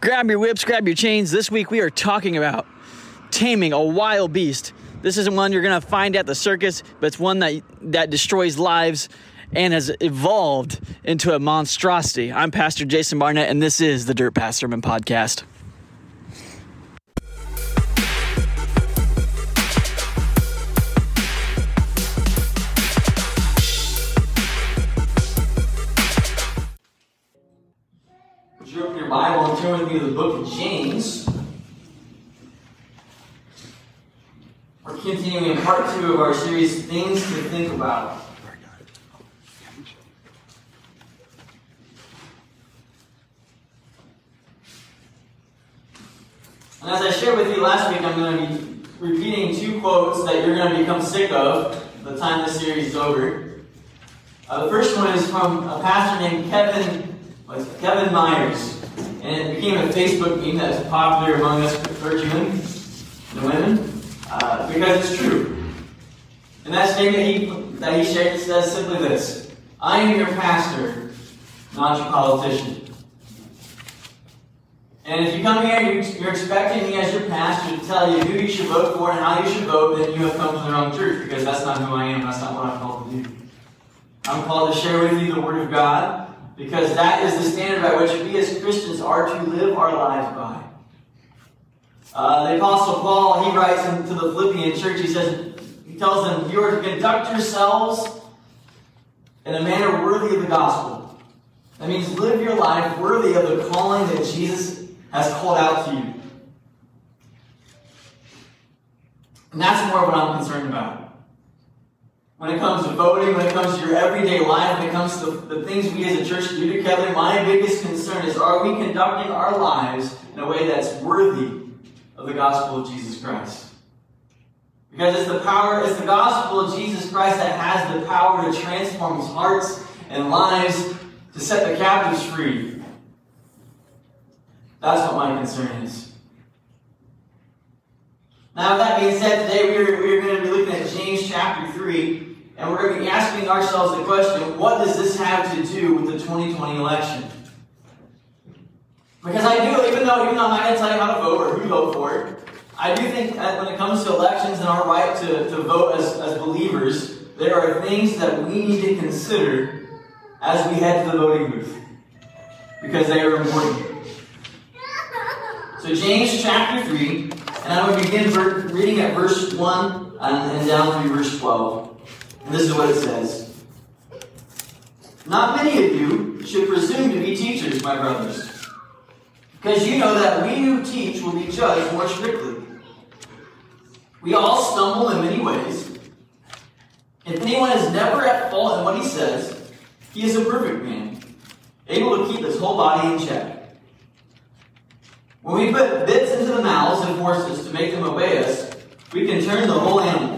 Grab your whips, grab your chains. This week we are talking about taming a wild beast. This isn't one you're gonna find at the circus, but it's one that that destroys lives and has evolved into a monstrosity. I'm Pastor Jason Barnett, and this is the Dirt Path Sermon Podcast. Me to the book of James? We're continuing in part two of our series, Things to Think About. And as I shared with you last week, I'm going to be repeating two quotes that you're going to become sick of by the time this series is over. Uh, the first one is from a pastor named Kevin Kevin Myers, and it became a Facebook meme that was popular among us clergymen and women uh, because it's true. And that statement he, that he shared says simply this: "I am your pastor, not your politician." And if you come here and you're expecting me as your pastor to tell you who you should vote for and how you should vote, then you have come to the wrong church because that's not who I am. That's not what I'm called to do. I'm called to share with you the Word of God because that is the standard by which we as Christians are to live our lives by. Uh, the Apostle Paul, he writes to the Philippian church, he says, he tells them, You are to conduct yourselves in a manner worthy of the gospel. That means live your life worthy of the calling that Jesus has called out to you. And that's more what I'm concerned about. When it comes to voting, when it comes to your everyday life, when it comes to the things we as a church do together, my biggest concern is are we conducting our lives in a way that's worthy of the gospel of Jesus Christ? Because it's the power, it's the gospel of Jesus Christ that has the power to transform hearts and lives, to set the captives free. That's what my concern is. Now, with that being said, today we're, we're going to be looking at James chapter 3, and we're going to be asking ourselves the question what does this have to do with the 2020 election? Because I do, even though, even though I'm not going to tell you how to vote or who vote for, I do think that when it comes to elections and our right to, to vote as, as believers, there are things that we need to consider as we head to the voting booth. Because they are important. So, James chapter 3, and I'm going to begin reading at verse 1 and, and down through verse 12. And this is what it says Not many of you should presume to be teachers, my brothers, because you know that we who teach will be judged more strictly. We all stumble in many ways. If anyone is never at fault in what he says, he is a perfect man, able to keep his whole body in check. When we put bits into the mouths of horses to make them obey us, we can turn the whole animal.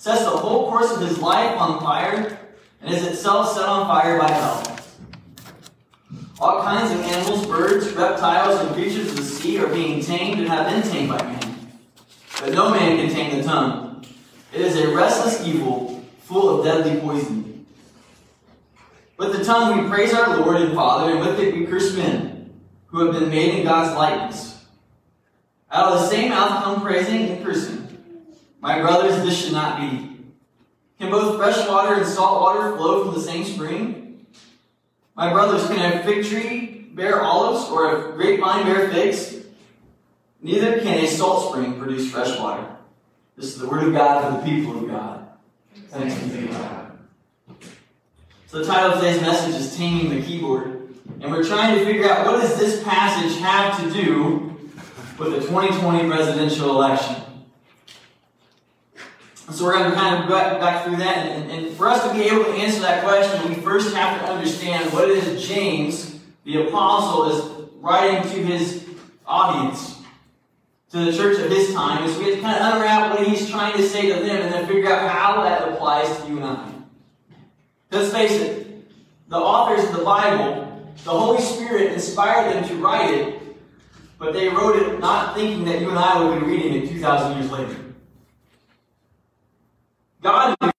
sets the whole course of his life on fire, and is itself set on fire by hell. All kinds of animals, birds, reptiles, and creatures of the sea are being tamed and have been tamed by man. But no man can tame the tongue. It is a restless evil, full of deadly poison. With the tongue we praise our Lord and Father, and with it we curse men, who have been made in God's likeness. Out of the same mouth come praising and cursing. My brothers, this should not be. Can both fresh water and salt water flow from the same spring? My brothers, can a fig tree bear olives or a grapevine bear figs? Neither can a salt spring produce fresh water. This is the word of God for the people of God. Thanks be to God. So the title of today's message is Taming the Keyboard. And we're trying to figure out what does this passage have to do with the 2020 presidential election. So we're going to kind of go back, through that. And, and for us to be able to answer that question, we first have to understand what it is James, the apostle, is writing to his audience, to the church of his time, is we have to kind of unwrap what he's trying to say to them and then figure out how that applies to you and I. Let's face it, the authors of the Bible, the Holy Spirit inspired them to write it, but they wrote it not thinking that you and I would be reading it 2,000 years later. God knew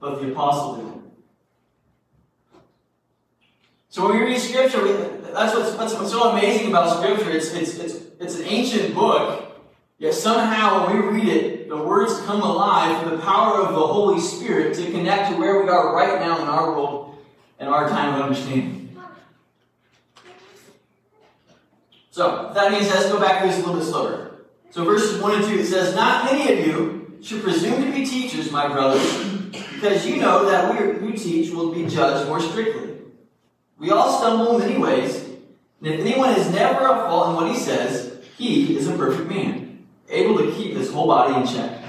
but the apostle did. So when we read Scripture, we, that's, what's, that's what's so amazing about Scripture. It's, it's, it's, it's an ancient book, yet somehow when we read it, the words come alive through the power of the Holy Spirit to connect to where we are right now in our world and our time of understanding. So, that means let's go back to this a little bit slower. So verses 1 and 2, it says, Not many of you should presume to be teachers, my brothers, because you know that we who teach will be judged more strictly. We all stumble in many ways, and if anyone is never at fault in what he says, he is a perfect man, able to keep his whole body in check.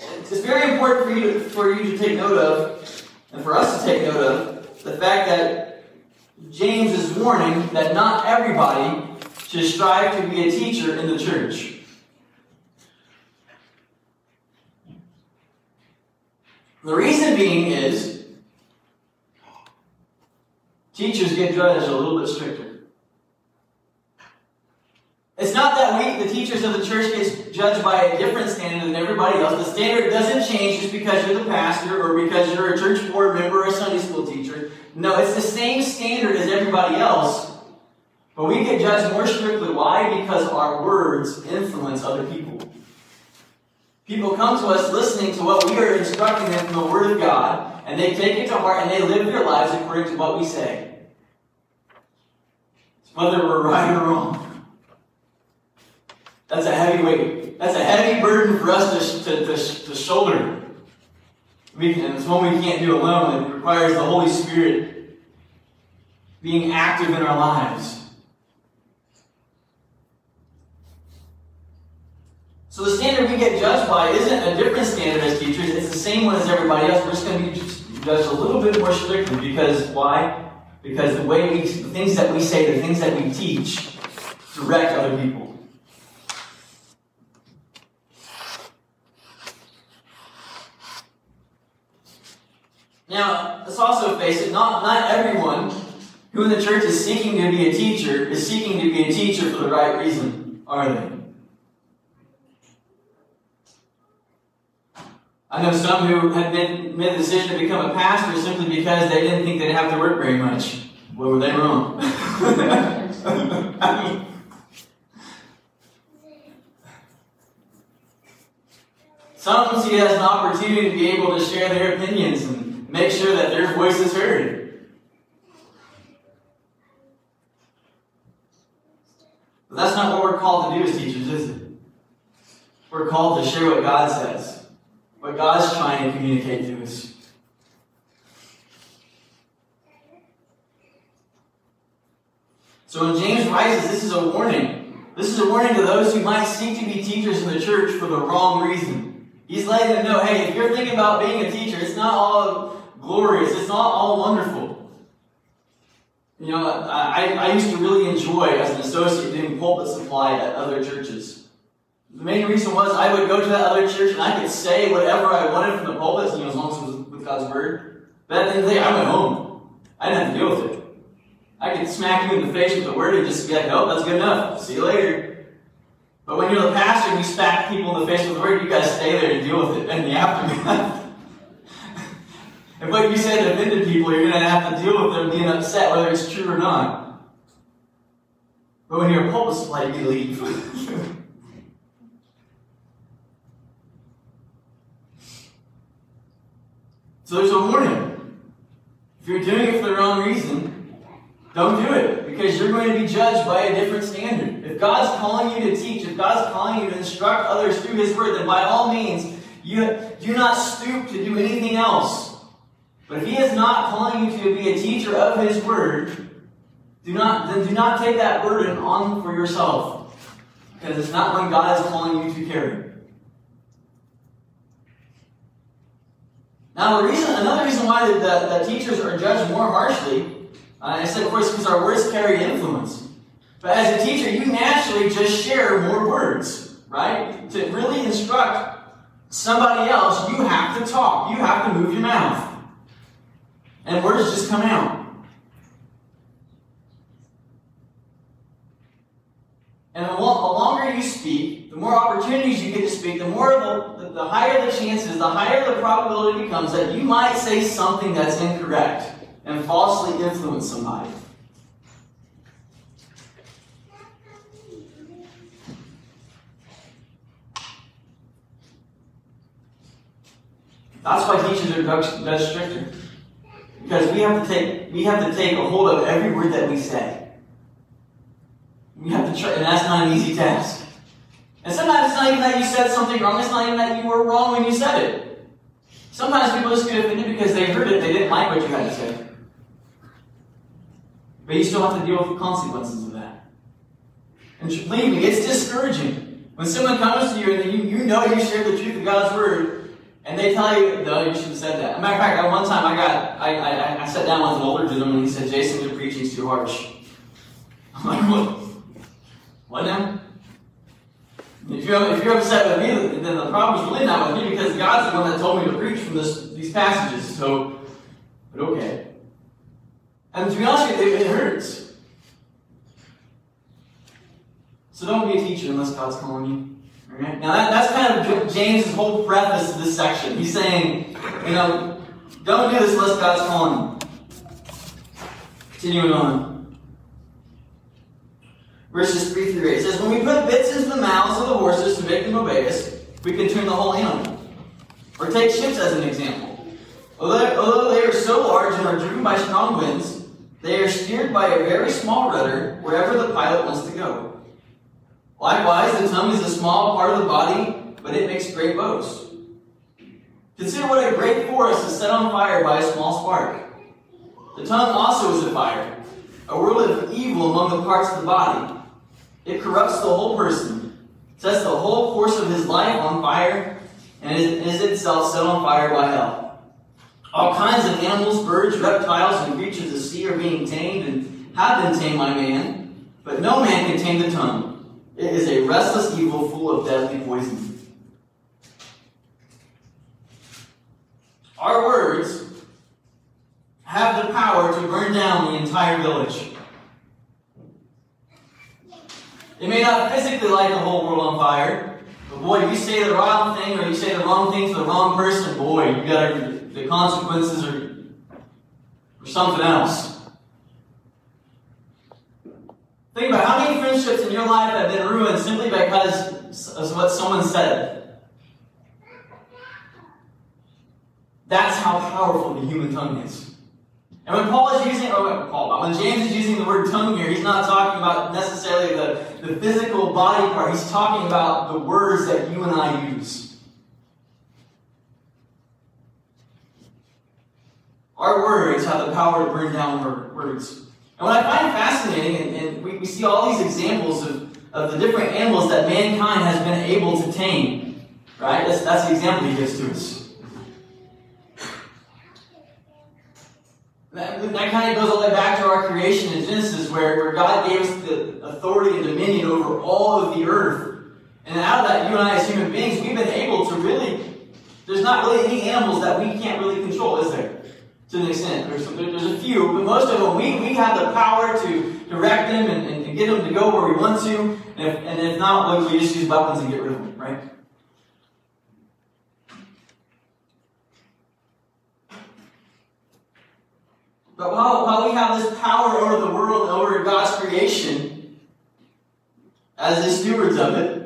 It's very important for you for you to take note of, and for us to take note of, the fact that James is warning that not everybody should strive to be a teacher in the church. The reason being is teachers get judged a little bit stricter. It's not that we, the teachers of the church, get judged by a different standard than everybody else. The standard doesn't change just because you're the pastor or because you're a church board member or a Sunday school teacher. No, it's the same standard as everybody else. But we get judged more strictly. Why? Because our words influence other people. People come to us listening to what we are instructing them from the Word of God, and they take it to heart and they live their lives according to what we say. It's whether we're right or wrong. That's a heavy weight. That's a heavy burden for us to, to, to, to shoulder. And it's one we can't do alone. It requires the Holy Spirit being active in our lives. So the standard we get judged by isn't a different standard as teachers, it's the same one as everybody else. We're just going to be judged a little bit more strictly because why? Because the way we, the things that we say, the things that we teach, direct other people. Now, let's also face it, not, not everyone who in the church is seeking to be a teacher is seeking to be a teacher for the right reason, are they? I know some who had been, made the decision to become a pastor simply because they didn't think they'd have to work very much. Well, were they wrong? some see it as an opportunity to be able to share their opinions and make sure that their voice is heard. But that's not what we're called to do as teachers, is it? We're called to share what God says what God's trying to communicate to us. So when James writes this is a warning. This is a warning to those who might seek to be teachers in the church for the wrong reason. He's letting them know, hey, if you're thinking about being a teacher, it's not all glorious. It's not all wonderful. You know, I, I used to really enjoy, as an associate, doing pulpit supply at other churches. The main reason was I would go to that other church and I could say whatever I wanted from the pulpit, you know, as long as it was with God's word. But at the end of the day, I went home. I didn't have to deal with it. I could smack you in the face with the word and just be like, oh, that's good enough. See you later. But when you're the pastor and you smack people in the face with the word, you gotta stay there and deal with it in the aftermath. if what you said offended people, you're gonna have to deal with them being upset, whether it's true or not. But when you're a pulpit supply, you leave. So there's a warning. If you're doing it for the wrong reason, don't do it because you're going to be judged by a different standard. If God's calling you to teach, if God's calling you to instruct others through His Word, then by all means, you do not stoop to do anything else. But if He is not calling you to be a teacher of His Word, do not then do not take that burden on for yourself because it's not one God is calling you to carry. Now, the reason, another reason why the, the, the teachers are judged more harshly, uh, I said, of course, because our words carry influence. But as a teacher, you naturally just share more words, right? To really instruct somebody else, you have to talk. You have to move your mouth. And words just come out. And the longer you speak, the more opportunities you get to speak, the more the, the, higher the chances, the higher the probability becomes that you might say something that's incorrect and falsely influence somebody. That's why teachers are judged stricter. Because we have to take we have to take a hold of every word that we say. We have to try, and that's not an easy task. And sometimes it's not even that you said something wrong, it's not even that you were wrong when you said it. Sometimes people just get offended because they heard it, they didn't like what you had to say. But you still have to deal with the consequences of that. And believe me, it's discouraging. When someone comes to you and you, you know you shared the truth of God's word, and they tell you, no, you should have said that. Matter of fact, at one time I got, I, I, I sat down with an older gentleman and he said, Jason, your preaching's too harsh. I'm like, what? What now? If you're, if you're upset with me, then the problem's really not with me because God's the one that told me to preach from this, these passages. So, but okay. And to be honest with you, it hurts. So don't be a teacher unless God's calling you. Now that, that's kind of James' whole preface to this section. He's saying, you know, don't do this unless God's calling. Continuing on verses 3 through 8. It says, When we put bits into the mouths of the horses to make them obey us, we can turn the whole animal. Or take ships as an example. Although they are so large and are driven by strong winds, they are steered by a very small rudder wherever the pilot wants to go. Likewise, the tongue is a small part of the body, but it makes great boasts. Consider what a great forest is set on fire by a small spark. The tongue also is a fire, a world of evil among the parts of the body. It corrupts the whole person, sets the whole course of his life on fire, and is, itself set on fire by hell. All kinds of animals, birds, reptiles, and creatures of the sea are being tamed and have been tamed by man, but no man can tame the tongue. It is a restless evil full of deadly poison. Our words have the power to burn down the entire village. It may not physically light the whole world on fire, but boy, if you say the wrong thing or you say the wrong thing to the wrong person, boy, you got the consequences are, are something else. Think about how many friendships in your life have been ruined simply because of what someone said. That's how powerful the human tongue is. And when Paul is using, oh, or Paul, when James is using the word tongue here, he's not talking about necessarily the, the physical body part. He's talking about the words that you and I use. Our words have the power to bring down words. And what I find fascinating, and, and we, we see all these examples of, of the different animals that mankind has been able to tame, right? That's, that's the example he gives to us. That, that kind of goes all the way back to our creation in Genesis, where, where God gave us the authority and dominion over all of the earth. And out of that, you and I, as human beings, we've been able to really. There's not really any animals that we can't really control, is there? To an extent. There's, there's a few, but most of them, we, we have the power to direct them and, and, and get them to go where we want to. And if, and if not, we just use weapons and get rid of them, right? But while, while we have this power over the world, over God's creation, as the stewards of it,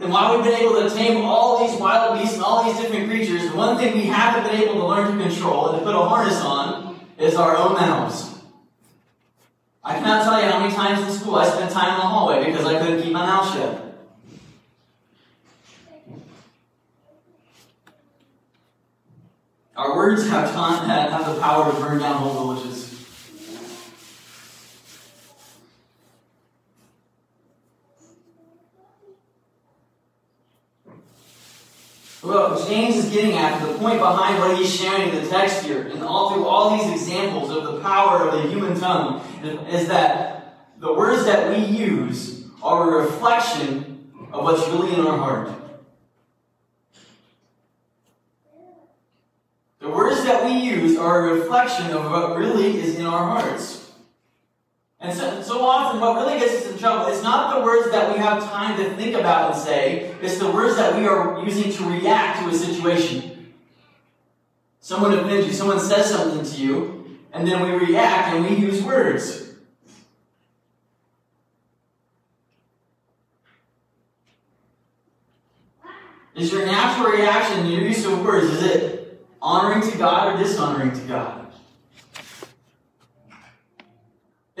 and while we've been able to tame all these wild beasts and all these different creatures, the one thing we haven't been able to learn to control and to put a harness on is our own mouths. I cannot tell you how many times in school I spent time in the hallway because I couldn't keep my mouth shut. Our words have, have the power to burn down whole villages. Well, James is getting at the point behind what he's sharing in the text here, and all through all these examples of the power of the human tongue, is that the words that we use are a reflection of what's really in our heart. The words that we use are a reflection of what really is in our hearts. And so, so often, what really gets us in trouble is not the words that we have time to think about and say, it's the words that we are using to react to a situation. Someone offends you, someone says something to you, and then we react and we use words. Is your natural reaction, your use of words, is it honoring to God or dishonoring to God?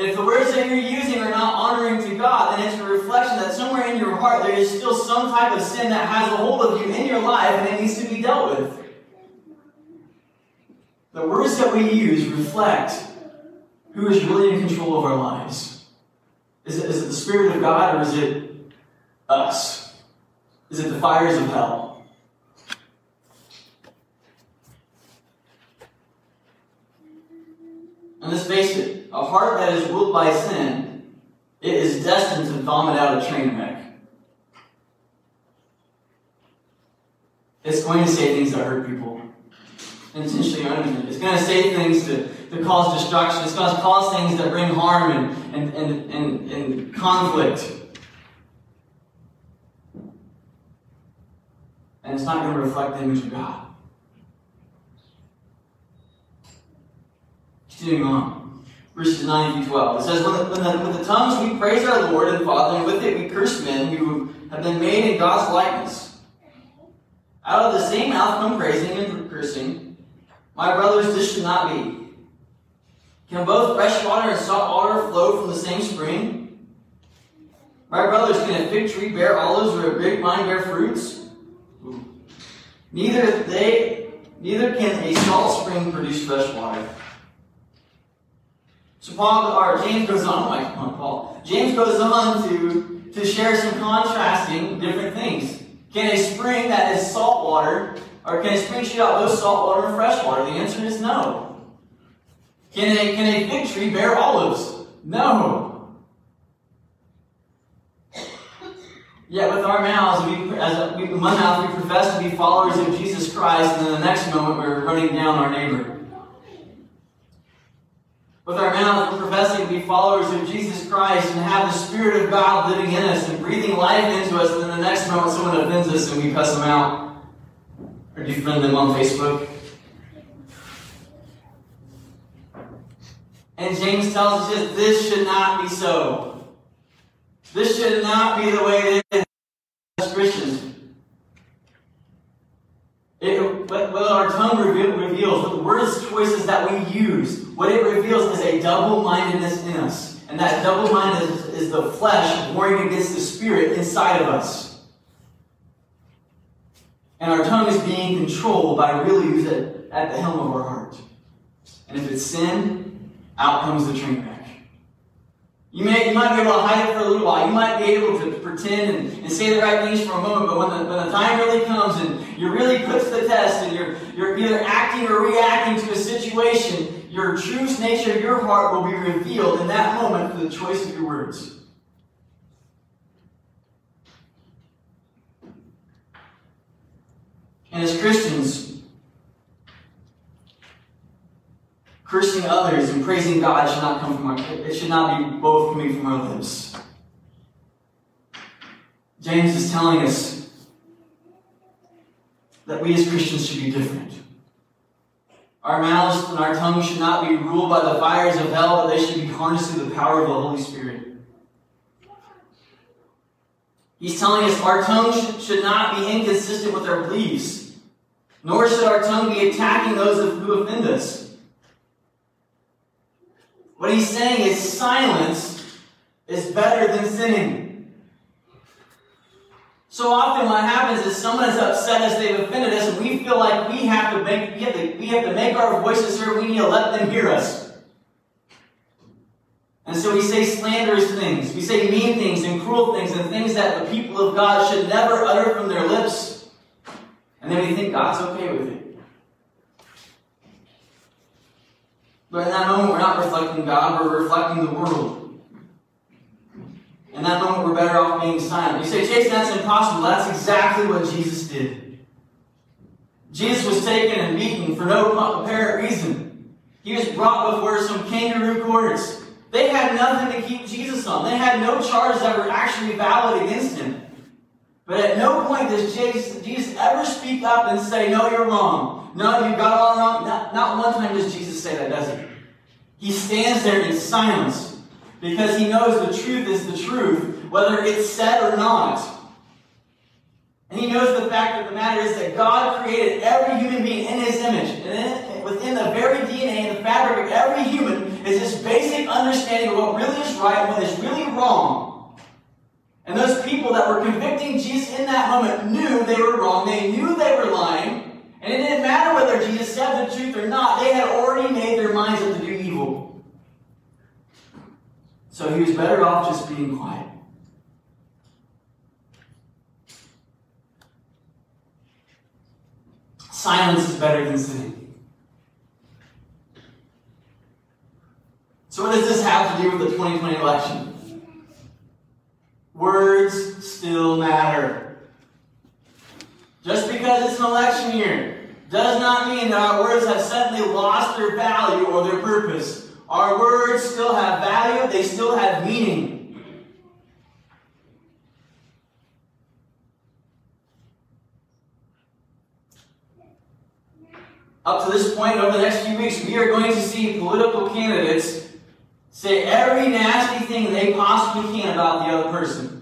If the words that you're using are not honoring to God, then it's a reflection that somewhere in your heart there is still some type of sin that has a hold of you in your life and it needs to be dealt with. The words that we use reflect who is really in control of our lives. Is it, is it the Spirit of God or is it us? Is it the fires of hell? And let's face it, a heart that is ruled by sin, it is destined to vomit out a train wreck. It's going to say things that hurt people. Intentionally or unintentionally. It's going to say things to, to cause destruction. It's going to cause things that bring harm and, and, and, and, and conflict. And it's not going to reflect the image of God. Continuing on verses 9 through 12. It says, the, the, With the tongues we praise our Lord and Father, and with it we curse men who have been made in God's likeness. Out of the same mouth come praising and cursing. My brothers, this should not be. Can both fresh water and salt water flow from the same spring? My brothers, can a fig tree bear olives or a grapevine bear fruits? Neither they, neither can a salt spring produce fresh water. So Paul or James goes on, Paul. James goes on to, to share some contrasting different things. Can a spring that is salt water, or can a spring shoot out both salt water and fresh water? The answer is no. Can a, can a fig tree bear olives? No. Yet with our mouths, we, as we, one mouth, we profess to be followers of Jesus Christ, and then the next moment we're running down our neighbor. With our mouth, professing to be followers of Jesus Christ and have the Spirit of God living in us and breathing life into us, and then the next moment someone offends us and we cuss them out or defriend them on Facebook. And James tells us that this should not be so. This should not be the way it is as Christians. It, what our tongue reveals, the words choices that we use, what it reveals is a double-mindedness in us. And that double-mindedness is the flesh warring against the spirit inside of us. And our tongue is being controlled by really who's at, at the helm of our heart. And if it's sin, out comes the train wreck. You, may, you might be able to hide it for a little while. You might be able to pretend and, and say the right things for a moment, but when the, when the time really comes and you're really put to the test and you're, you're either acting or reacting to a situation, your true nature, your heart will be revealed in that moment through the choice of your words. And as Christians, Cursing others and praising God should not come from our it should not be both coming from our lips. James is telling us that we as Christians should be different. Our mouths and our tongues should not be ruled by the fires of hell, but they should be harnessed through the power of the Holy Spirit. He's telling us our tongue should not be inconsistent with our beliefs, nor should our tongue be attacking those who offend us. What he's saying is silence is better than sinning. So often what happens is someone has upset us, they've offended us, and we feel like we have to make, we have to, we have to make our voices heard, we need to let them hear us. And so we say slanderous things, we say mean things and cruel things and things that the people of God should never utter from their lips. And then we think God's okay with it. But in that moment, we're not reflecting God, we're reflecting the world. In that moment, we're better off being silent. You say, Jason, that's impossible. That's exactly what Jesus did. Jesus was taken and beaten for no apparent reason. He was brought before some kangaroo courts. They had nothing to keep Jesus on. They had no charges that were actually valid against him. But at no point does Jesus, ever speak up and say, No, you're wrong. No, you got all wrong. Not, not one time does Jesus say that, does he? He stands there in silence because he knows the truth is the truth, whether it's said or not. And he knows the fact of the matter is that God created every human being in his image. And within the very DNA and the fabric of every human is this basic understanding of what really is right and what is really wrong. And those people that were convicting Jesus in that moment knew they were wrong. They knew they were lying. And it didn't matter whether Jesus said the truth or not. They had already made their minds up to do evil. So he was better off just being quiet. Silence is better than sinning. So, what does this have to do with the 2020 election? Words still matter. Just because it's an election year does not mean that our words have suddenly lost their value or their purpose. Our words still have value, they still have meaning. Up to this point, over the next few weeks, we are going to see political candidates say every nasty thing they possibly can about the other person.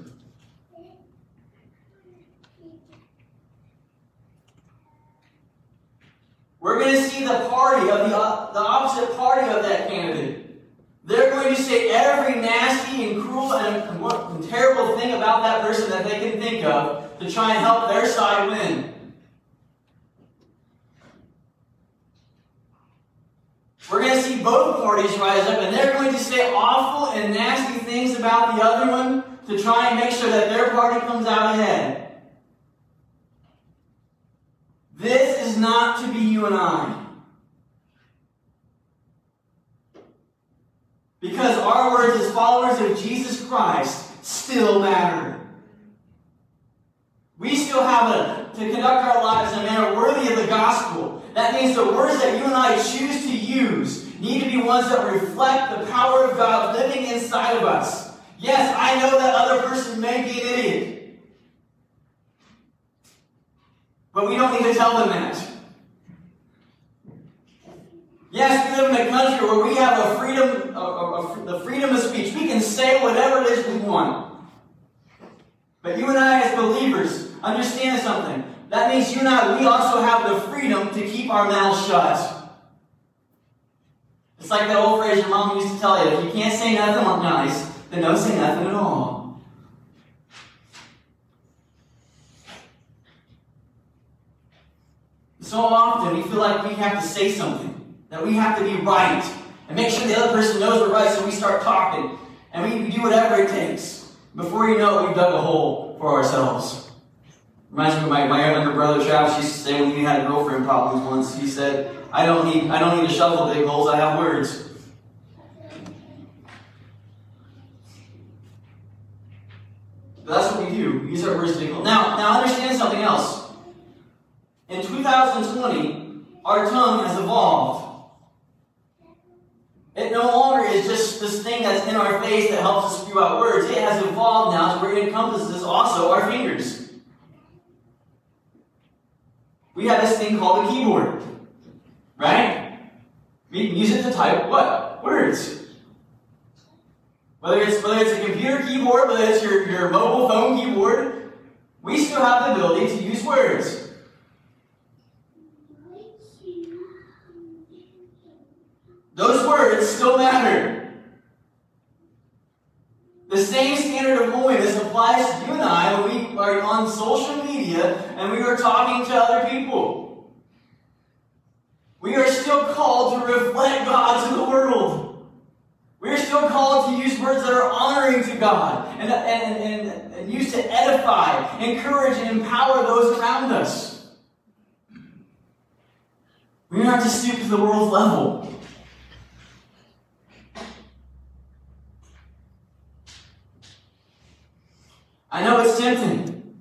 We're going to see the party of the, uh, the opposite party of that candidate. They're going to say every nasty and cruel and, and terrible thing about that person that they can think of to try and help their side win. We're going to see both parties rise up, and they're going to say awful and nasty things about the other one to try and make sure that their party comes out ahead. This is not to be you and I. Because our words as followers of Jesus Christ still matter. We still have a, to conduct our lives in a manner worthy of the gospel. That means the words that you and I choose to use need to be ones that reflect the power of God living inside of us. Yes, I know that other person may be an idiot. But we don't need to tell them that. Yes, we live in a country where we have a freedom, a, a, a, the freedom of speech. We can say whatever it is we want. But you and I, as believers, understand something. That means you and I, we also have the freedom to keep our mouths shut. It's like that old phrase your mom used to tell you if you can't say nothing nice, then don't say nothing at all. So often we feel like we have to say something, that we have to be right, and make sure the other person knows we're right, so we start talking, and we do whatever it takes. Before you know it, we've dug a hole for ourselves. Reminds me of my, my younger brother Travis used to say when he had a girlfriend problems once, he said, I don't need I don't need to shovel big holes, I have words. But that's what we do. We use our words to dig holes. Now, now understand something else. In 2020, our tongue has evolved. It no longer is just this thing that's in our face that helps us spew out words. It has evolved now to where it encompasses also our fingers. We have this thing called a keyboard. Right? We use it to type what? Words. Whether it's whether it's a computer keyboard, whether it's your, your mobile phone keyboard, we still have the ability to use words. Those words still matter. The same standard of holiness applies to you and I when we are on social media and we are talking to other people. We are still called to reflect God to the world. We are still called to use words that are honoring to God and, and, and, and used to edify, encourage, and empower those around us. We are not to stoop to the world's level. I know it's tempting.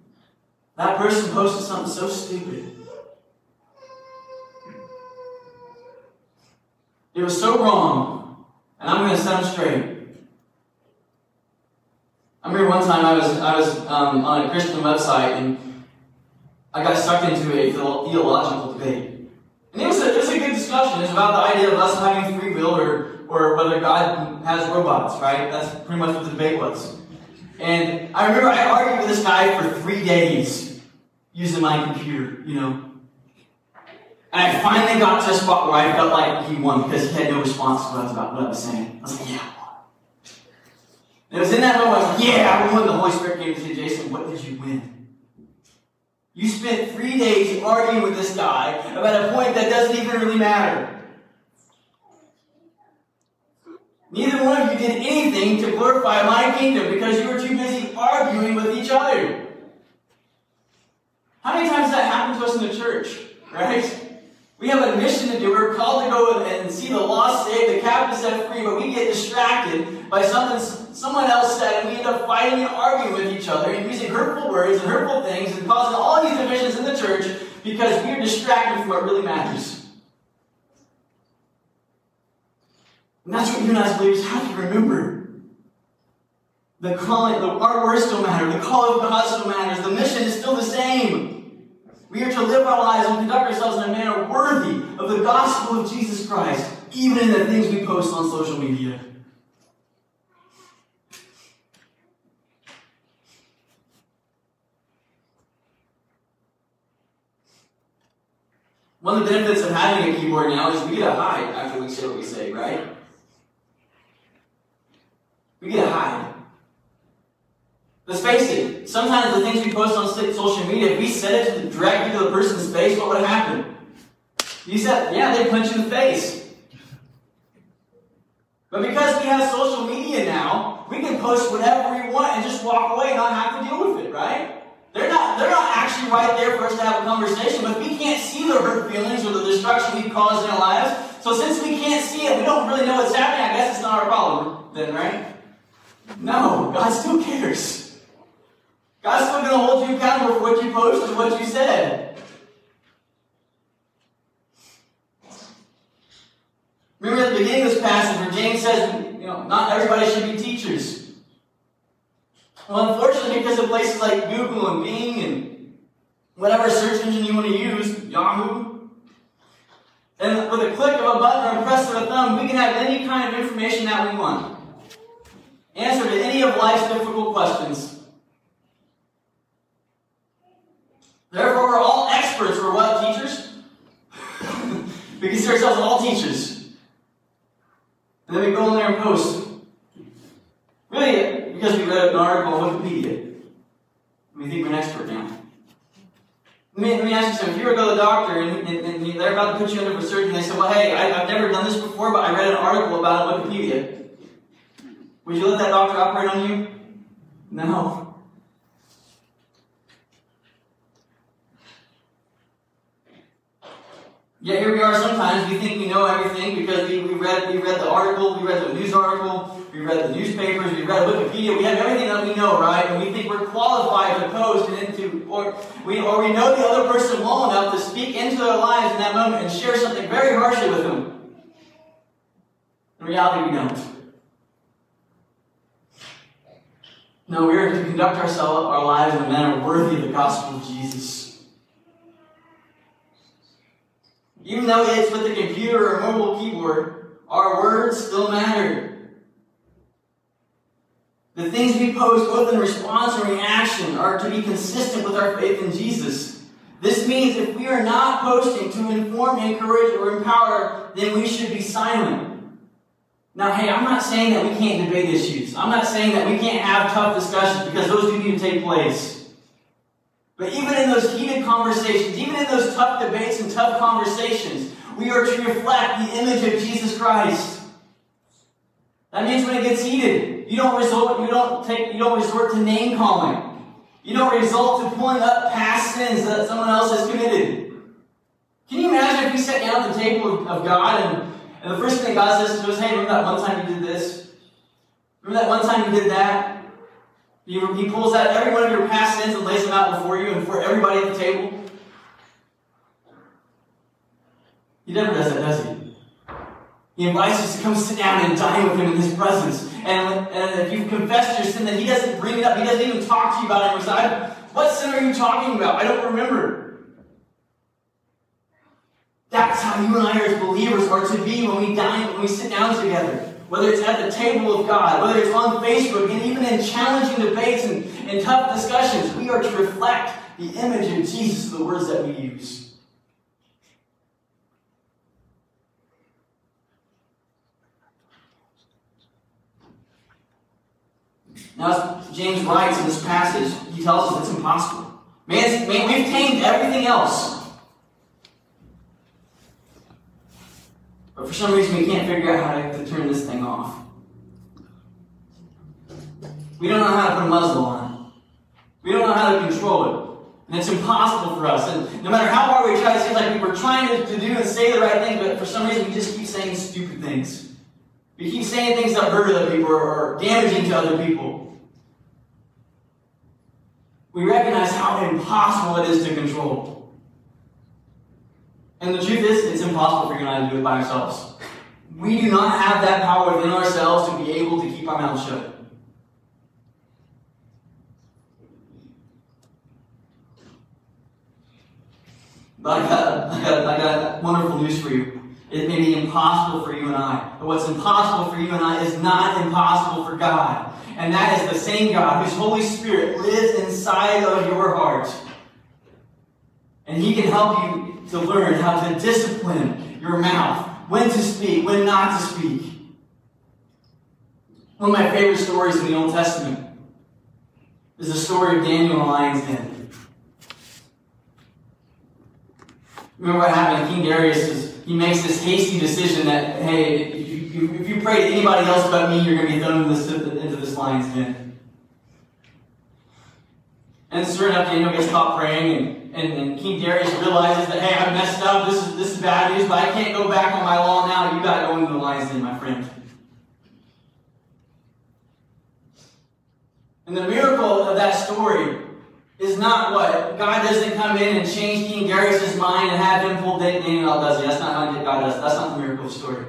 That person posted something so stupid. It was so wrong, and I'm going to set them straight. I remember one time I was I was um, on a Christian website and I got sucked into a theological debate, and it was a, it was a good discussion. It's about the idea of us having free will or or whether God has robots. Right? That's pretty much what the debate was. And I remember I argued with this guy for three days using my computer. You know. And I finally got to a spot where I felt like he won because he had no response to what I was about what I was saying. I was like, yeah. And it was in that moment I was like, yeah, I won. The Holy Spirit came to say, Jason, what did you win? You spent three days arguing with this guy about a point that doesn't even really matter. Neither one of you did anything to glorify my kingdom because you were too busy arguing with each other. How many times that happened to us in the church? Right? We have a mission to do. We're called to go and see the lost saved, the captive set free, but we get distracted by something someone else said, and we end up fighting and arguing with each other and using hurtful words and hurtful things and causing all these divisions in the church because we are distracted from what really matters. And that's what you and I as believers have to remember. The calling, the, our words still matter. The call of God still matters. The mission is still the same. We are to live our lives and conduct ourselves in a manner worthy of the gospel of Jesus Christ, even in the things we post on social media. One of the benefits of having a keyboard now is we get to hide after we say what we say, right? We get to hide. Let's face it, sometimes the things we post on social media, if we said it to the, directly to the person's face, what would happen? You said, yeah, they'd punch you in the face. But because we have social media now, we can post whatever we want and just walk away and not have to deal with it, right? They're not, they're not actually right there for us to have a conversation, but we can't see the hurt feelings or the destruction we've caused in our lives. So since we can't see it, we don't really know what's happening, I guess it's not our problem then, right? No, God still cares. God's still going to hold you accountable for what you posted and what you said. Remember at the beginning of this passage where James says, you know, not everybody should be teachers. Well, unfortunately, because of places like Google and Bing and whatever search engine you want to use, Yahoo, and with a click of a button or a press of a thumb, we can have any kind of information that we want. Answer to any of life's difficult questions. Therefore, we're all experts. We're what, teachers? we consider ourselves all teachers. And then we go in there and post. Really, because we read an article on Wikipedia. We think we're an expert now. Let me, let me ask you something. If you were to go to the doctor and, and, and they're about to put you under for surgery and they say, well, hey, I, have never done this before, but I read an article about it on Wikipedia. Would you let that doctor operate on you? No. Yet here we are sometimes, we think we know everything because we, we, read, we read the article, we read the news article, we read the newspapers, we read Wikipedia, we have everything that we know, right? And we think we're qualified to post and into, or we, or we know the other person well enough to speak into their lives in that moment and share something very harshly with them. In reality, we don't. No, we are to conduct ourselves, our lives in a manner worthy of the gospel of Jesus. Even though it's with a computer or a mobile keyboard, our words still matter. The things we post, both in response and reaction, are to be consistent with our faith in Jesus. This means if we are not posting to inform, encourage, or empower, then we should be silent. Now, hey, I'm not saying that we can't debate issues. I'm not saying that we can't have tough discussions because those do need to take place. But even in those heated conversations, even in those tough debates and tough conversations, we are to reflect the image of Jesus Christ. That means when it gets heated, you don't resort, you don't take, you don't resort to name calling. You don't resort to pulling up past sins that someone else has committed. Can you imagine if we sat down at the table of, God and, and the first thing God says to us, hey, remember that one time you did this? Remember that one time you did that? He, he pulls out every one of your past sins and lays them out before you and for everybody at the table. He never does that, does he? He invites us to come sit down and dine with him in his presence. And, and if you've confessed your sin, then he doesn't bring it up. He doesn't even talk to you about it. Goes, what sin are you talking about? I don't remember. That's how you and I as believers are to be when we dine, when we sit down together. Whether it's at the table of God, whether it's on Facebook, and even in challenging debates and, and tough discussions, we are to reflect the image of Jesus in the words that we use. Now, as James writes in this passage, he tells us it's impossible. Man, man we've tamed everything else. But for some reason, we can't figure out how to, to turn this thing off. We don't know how to put a muzzle on it. We don't know how to control it. And it's impossible for us. And no matter how hard we try, it seems like we're trying to, to do and say the right thing, but for some reason we just keep saying stupid things. We keep saying things that hurt other people or, or damaging to other people we recognize how impossible it is to control. And the truth is, it's impossible for you and I to do it by ourselves. We do not have that power within ourselves to be able to keep our mouths shut. But I got, I, got, I got wonderful news for you. It may be impossible for you and I. But what's impossible for you and I is not impossible for God and that is the same God whose Holy Spirit lives inside of your heart. And He can help you to learn how to discipline your mouth, when to speak, when not to speak. One of my favorite stories in the Old Testament is the story of Daniel in the lion's den. Remember what happened? to King Darius is, he makes this hasty decision that, hey, if you, if you pray to anybody else but me, you're going to be thrown into this, lion's den. And sure enough, Daniel gets caught praying, and, and, and, King Darius realizes that, hey, I messed up. This is, this is bad news, but I can't go back on my law now. You got to go into the lion's den, my friend. And the miracle of that story is not what God doesn't come in and change King Darius' mind and have him pull Daniel out, does he? That's not how God does. That's not the miracle story.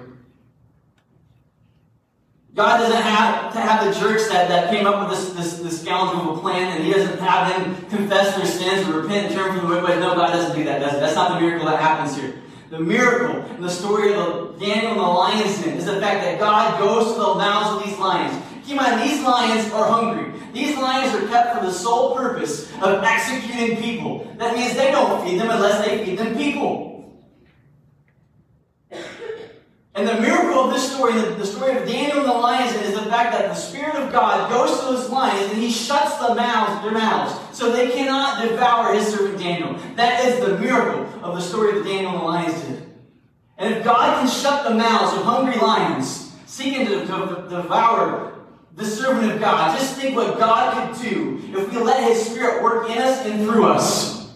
God doesn't have to have the jerks that, that came up with this, this, this scoundrel of a plan, and He doesn't have them confess their sins and repent and turn from the wicked ways. No, God doesn't do that, does He? That's not the miracle that happens here. The miracle in the story of Daniel and the lion's den is the fact that God goes to the mouths of these lions. Keep in mind, these lions are hungry. These lions are kept for the sole purpose of executing people. That means they don't feed them unless they feed them people. And the miracle of this story, the story of Daniel and the lions, is the fact that the Spirit of God goes to those lions and he shuts the mouths, their mouths, so they cannot devour his servant Daniel. That is the miracle of the story that Daniel and the lions did. And if God can shut the mouths of hungry lions seeking to, to devour the servant of God, just think what God could do if we let his Spirit work in us and through us.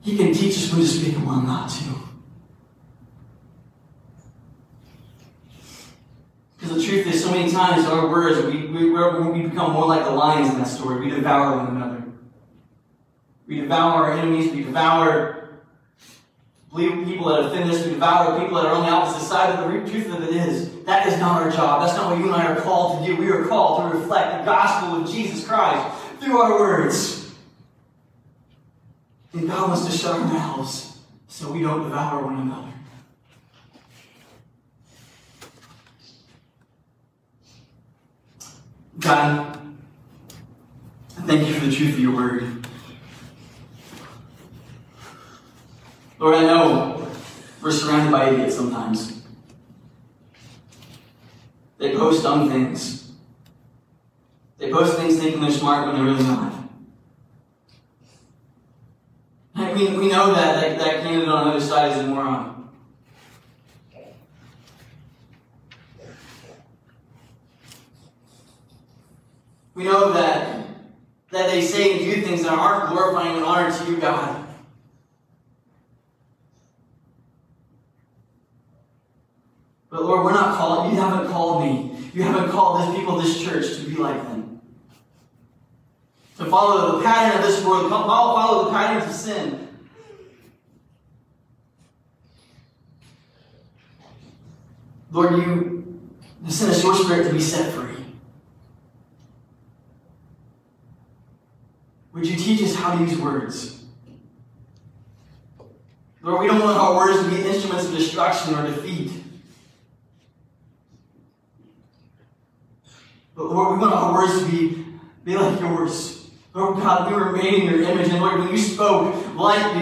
He can teach us when to speak and when not to. Because the truth is, so many times our words, we, we, we become more like the lions in that story. We devour one another. We devour our enemies. We devour people that offend us. We devour people that are on the opposite side. But the truth of it is, that is not our job. That's not what you and I are called to do. We are called to reflect the gospel of Jesus Christ through our words. And God wants to shut our mouths so we don't devour one another. God, I thank you for the truth of your word. Lord, I know we're surrounded by idiots sometimes. They post dumb things. They post things thinking they're smart when they're really not. I mean, we know that, that that candidate on the other side is a moron. We know that, that they say and do things that aren't glorifying and honor to you, God. But Lord, we're not called, you haven't called me. You haven't called this people, this church, to be like them. To follow the pattern of this world, follow, follow the patterns of sin. Lord, you sent us your spirit to be set free. Would you teach us how to use words? Lord, we don't want our words to be instruments of destruction or defeat. But Lord, we want our words to be, be like yours. Lord God, we were made in your image. And Lord, when you spoke, light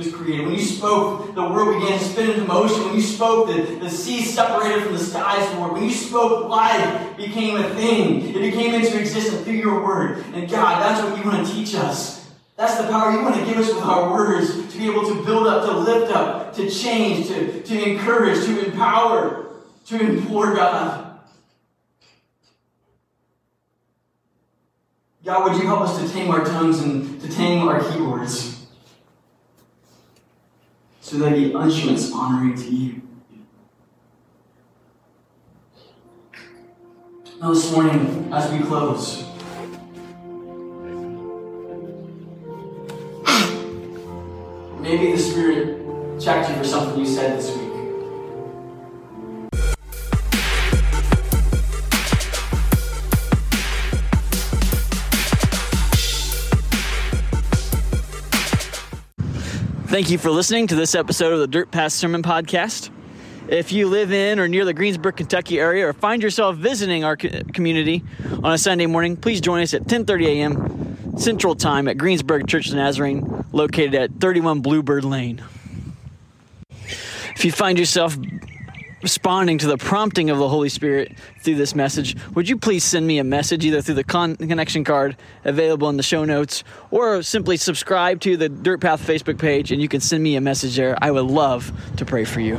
was created. When you spoke, the world began to spin into motion. When you spoke, the, the seas separated from the skies, Lord. When you spoke, life became a thing. It became into existence through your word. And God, that's what you want to teach us. That's the power you want to give us with our words to be able to build up, to lift up, to change, to, to encourage, to empower, to implore God. God, would you help us to tame our tongues and to tame our keyboards so they be instruments honoring to you? Now, this morning, as we close, maybe the Spirit checked you for something you said this week. Thank you for listening to this episode of the Dirt Path Sermon Podcast. If you live in or near the Greensburg, Kentucky area or find yourself visiting our community on a Sunday morning, please join us at 10:30 a.m. Central Time at Greensburg Church of Nazarene, located at 31 Bluebird Lane. If you find yourself responding to the prompting of the Holy Spirit through this message, would you please send me a message either through the con- connection card available in the show notes or simply subscribe to the Dirt Path Facebook page and you can send me a message there. I would love to pray for you.